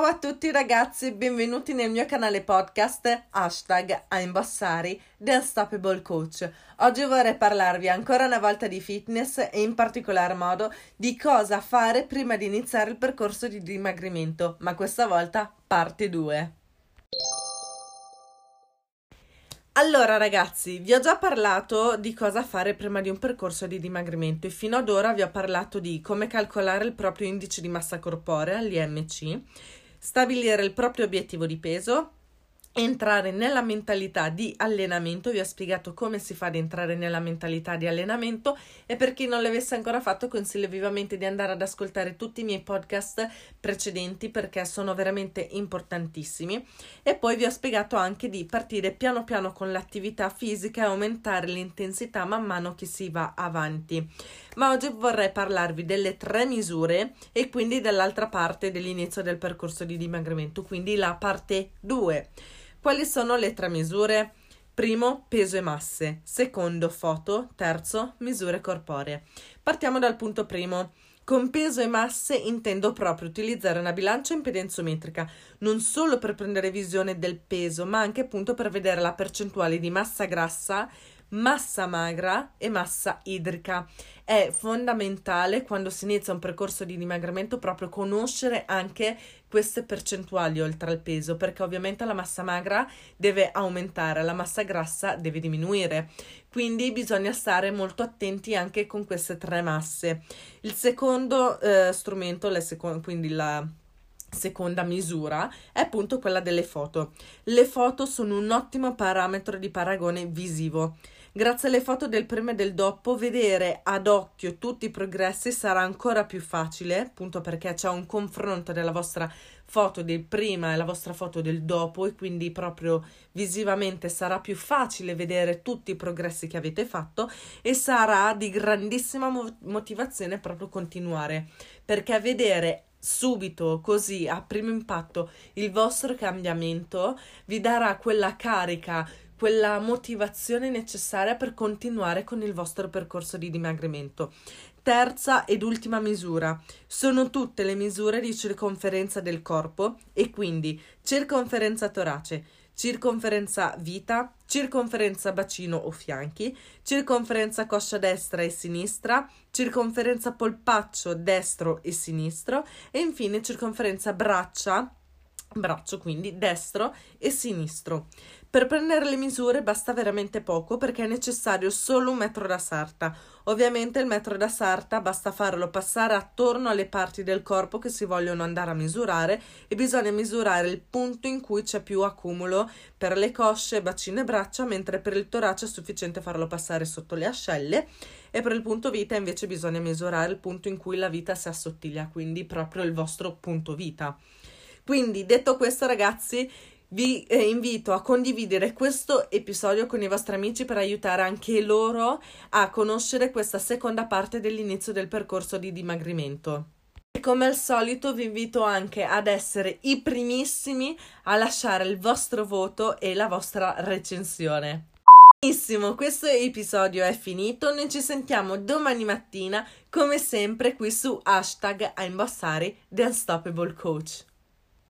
Ciao a tutti ragazzi benvenuti nel mio canale podcast hashtag I'm Bassari The Unstoppable Coach. Oggi vorrei parlarvi ancora una volta di fitness e in particolar modo di cosa fare prima di iniziare il percorso di dimagrimento, ma questa volta parte 2. Allora ragazzi, vi ho già parlato di cosa fare prima di un percorso di dimagrimento e fino ad ora vi ho parlato di come calcolare il proprio indice di massa corporea, l'IMC, stabilire il proprio obiettivo di peso, entrare nella mentalità di allenamento. Vi ho spiegato come si fa ad entrare nella mentalità di allenamento e per chi non l'avesse ancora fatto consiglio vivamente di andare ad ascoltare tutti i miei podcast precedenti perché sono veramente importantissimi e poi vi ho spiegato anche di partire piano piano con l'attività fisica e aumentare l'intensità man mano che si va avanti. Ma oggi vorrei parlarvi delle tre misure e quindi dell'altra parte dell'inizio del percorso di dimagrimento, quindi la parte 2. Quali sono le tre misure? Primo, peso e masse. Secondo, foto. Terzo, misure corporee. Partiamo dal punto primo. Con peso e masse intendo proprio utilizzare una bilancia impedenzometrica, non solo per prendere visione del peso, ma anche appunto per vedere la percentuale di massa grassa massa magra e massa idrica. È fondamentale quando si inizia un percorso di dimagramento proprio conoscere anche queste percentuali oltre al peso, perché ovviamente la massa magra deve aumentare, la massa grassa deve diminuire. Quindi bisogna stare molto attenti anche con queste tre masse. Il secondo eh, strumento, seco- quindi la seconda misura è appunto quella delle foto. Le foto sono un ottimo parametro di paragone visivo. Grazie alle foto del prima e del dopo, vedere ad occhio tutti i progressi sarà ancora più facile, appunto perché c'è un confronto della vostra foto del prima e la vostra foto del dopo e quindi proprio visivamente sarà più facile vedere tutti i progressi che avete fatto e sarà di grandissima mo- motivazione proprio continuare, perché vedere subito, così a primo impatto, il vostro cambiamento vi darà quella carica quella motivazione necessaria per continuare con il vostro percorso di dimagrimento. Terza ed ultima misura. Sono tutte le misure di circonferenza del corpo e quindi circonferenza torace, circonferenza vita, circonferenza bacino o fianchi, circonferenza coscia destra e sinistra, circonferenza polpaccio destro e sinistro e infine circonferenza braccia braccio quindi destro e sinistro. Per prendere le misure basta veramente poco perché è necessario solo un metro da sarta. Ovviamente il metro da sarta basta farlo passare attorno alle parti del corpo che si vogliono andare a misurare e bisogna misurare il punto in cui c'è più accumulo per le cosce, bacino e braccia, mentre per il torace è sufficiente farlo passare sotto le ascelle e per il punto vita invece bisogna misurare il punto in cui la vita si assottiglia, quindi proprio il vostro punto vita. Quindi detto questo ragazzi vi eh, invito a condividere questo episodio con i vostri amici per aiutare anche loro a conoscere questa seconda parte dell'inizio del percorso di dimagrimento. E come al solito vi invito anche ad essere i primissimi a lasciare il vostro voto e la vostra recensione. Benissimo, questo episodio è finito, noi ci sentiamo domani mattina come sempre qui su hashtag a The Unstoppable Coach.